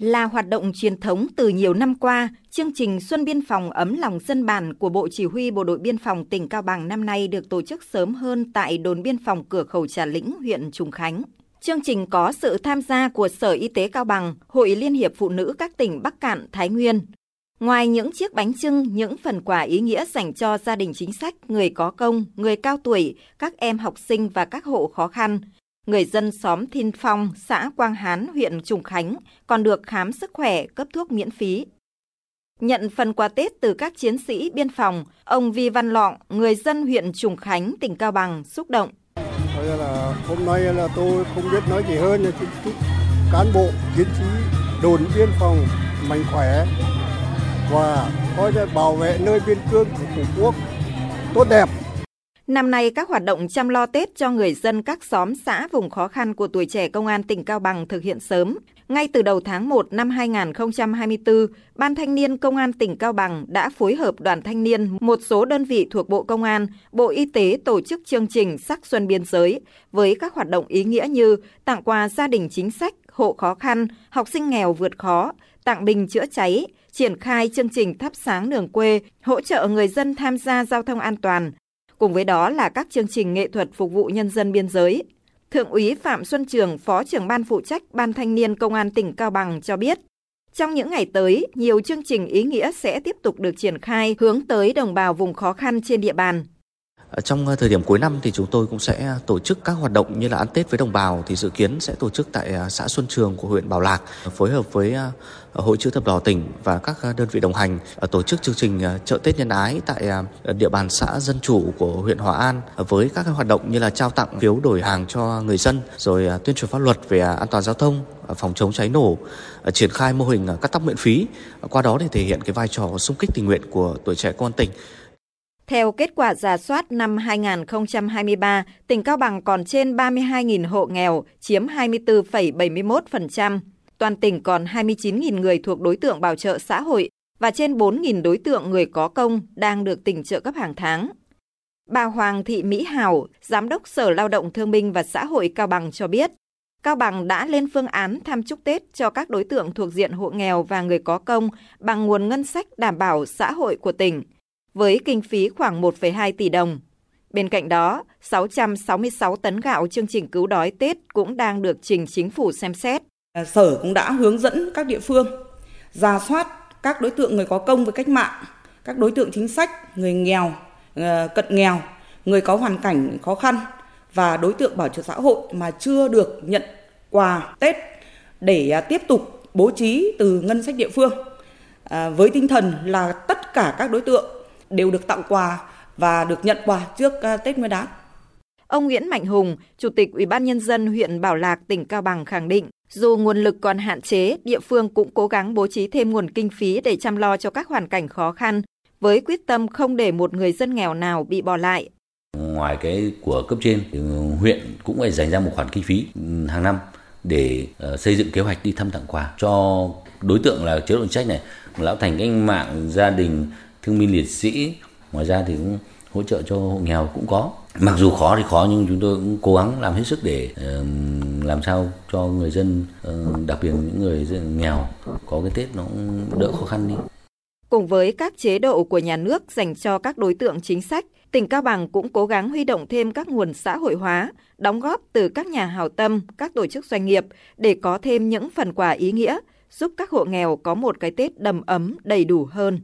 Là hoạt động truyền thống từ nhiều năm qua, chương trình Xuân Biên phòng ấm lòng dân bản của Bộ Chỉ huy Bộ đội Biên phòng tỉnh Cao Bằng năm nay được tổ chức sớm hơn tại đồn biên phòng cửa khẩu Trà Lĩnh, huyện Trùng Khánh. Chương trình có sự tham gia của Sở Y tế Cao Bằng, Hội Liên hiệp Phụ nữ các tỉnh Bắc Cạn, Thái Nguyên. Ngoài những chiếc bánh trưng, những phần quà ý nghĩa dành cho gia đình chính sách, người có công, người cao tuổi, các em học sinh và các hộ khó khăn, người dân xóm Thiên Phong, xã Quang Hán, huyện Trùng Khánh còn được khám sức khỏe, cấp thuốc miễn phí. Nhận phần quà Tết từ các chiến sĩ biên phòng, ông Vi Văn Lọng, người dân huyện Trùng Khánh, tỉnh Cao Bằng xúc động. Là hôm nay là tôi không biết nói gì hơn là cán bộ chiến sĩ đồn biên phòng mạnh khỏe và coi bảo vệ nơi biên cương của Tổ quốc tốt đẹp. Năm nay, các hoạt động chăm lo Tết cho người dân các xóm xã vùng khó khăn của tuổi trẻ Công an tỉnh Cao Bằng thực hiện sớm. Ngay từ đầu tháng 1 năm 2024, Ban Thanh niên Công an tỉnh Cao Bằng đã phối hợp đoàn thanh niên một số đơn vị thuộc Bộ Công an, Bộ Y tế tổ chức chương trình Sắc Xuân Biên giới với các hoạt động ý nghĩa như tặng quà gia đình chính sách, hộ khó khăn, học sinh nghèo vượt khó, tặng bình chữa cháy, triển khai chương trình thắp sáng đường quê, hỗ trợ người dân tham gia giao thông an toàn, Cùng với đó là các chương trình nghệ thuật phục vụ nhân dân biên giới. Thượng úy Phạm Xuân Trường, Phó trưởng ban phụ trách Ban Thanh niên Công an tỉnh Cao Bằng cho biết, trong những ngày tới, nhiều chương trình ý nghĩa sẽ tiếp tục được triển khai hướng tới đồng bào vùng khó khăn trên địa bàn. Trong ờ, thời điểm cuối năm thì chúng tôi cũng sẽ ờ, tổ chức các hoạt động như là ăn Tết với đồng bào thì dự kiến sẽ tổ chức tại ờ, xã Xuân Trường của huyện Bảo Lạc, phối hợp với Hội chữ thập đỏ tỉnh và các đơn vị đồng hành tổ chức chương trình chợ Tết nhân ái tại địa bàn xã dân chủ của huyện Hòa An với các hoạt động như là trao tặng phiếu đổi hàng cho người dân, rồi tuyên truyền pháp luật về an toàn giao thông phòng chống cháy nổ triển khai mô hình cắt tóc miễn phí. Qua đó để thể hiện cái vai trò xung kích tình nguyện của tuổi trẻ công an tỉnh theo kết quả giả soát năm 2023, tỉnh Cao Bằng còn trên 32.000 hộ nghèo, chiếm 24,71%. Toàn tỉnh còn 29.000 người thuộc đối tượng bảo trợ xã hội và trên 4.000 đối tượng người có công đang được tỉnh trợ cấp hàng tháng. Bà Hoàng Thị Mỹ Hảo, Giám đốc Sở Lao động Thương binh và Xã hội Cao Bằng cho biết, Cao Bằng đã lên phương án thăm chúc Tết cho các đối tượng thuộc diện hộ nghèo và người có công bằng nguồn ngân sách đảm bảo xã hội của tỉnh – với kinh phí khoảng 1,2 tỷ đồng. Bên cạnh đó, 666 tấn gạo chương trình cứu đói Tết cũng đang được trình chính phủ xem xét. Sở cũng đã hướng dẫn các địa phương ra soát các đối tượng người có công với cách mạng, các đối tượng chính sách, người nghèo, ờ, cận nghèo, người có hoàn cảnh khó khăn và đối tượng bảo trợ xã hội mà chưa được nhận quà Tết để à, tiếp tục bố trí từ ngân sách địa phương à, với tinh thần là tất cả các đối tượng đều được tặng quà và được nhận quà trước ờ, Tết Nguyên đán. Ông Nguyễn Mạnh Hùng, Chủ tịch Ủy ban nhân dân huyện Bảo Lạc, tỉnh Cao Bằng khẳng định, dù nguồn lực còn hạn chế, địa phương cũng cố gắng bố trí thêm nguồn kinh phí để chăm lo cho các hoàn cảnh khó khăn, với quyết tâm không để một người dân nghèo nào bị bỏ lại. Ngoài cái của cấp trên, thì huyện cũng phải dành ra một khoản kinh phí ừ, hàng năm để uh, xây dựng kế hoạch đi thăm tặng quà cho đối tượng là chế độ chính sách này, lão thành cách mạng, gia đình thương binh liệt sĩ. Ngoài ra thì cũng hỗ trợ cho hộ nghèo cũng có. Mặc dù khó thì khó nhưng chúng tôi cũng cố gắng làm hết sức để uh, làm sao cho người dân uh, đặc biệt những người nghèo có cái tết nó cũng đỡ khó khăn đi. Cùng với các chế độ của nhà nước dành cho các đối tượng chính sách tỉnh Cao Bằng cũng cố gắng huy động thêm các nguồn xã hội hóa, đóng góp từ các nhà hảo tâm, các tổ chức doanh nghiệp để có thêm những phần quà ý nghĩa, giúp các hộ nghèo có một cái Tết đầm ấm đầy đủ hơn.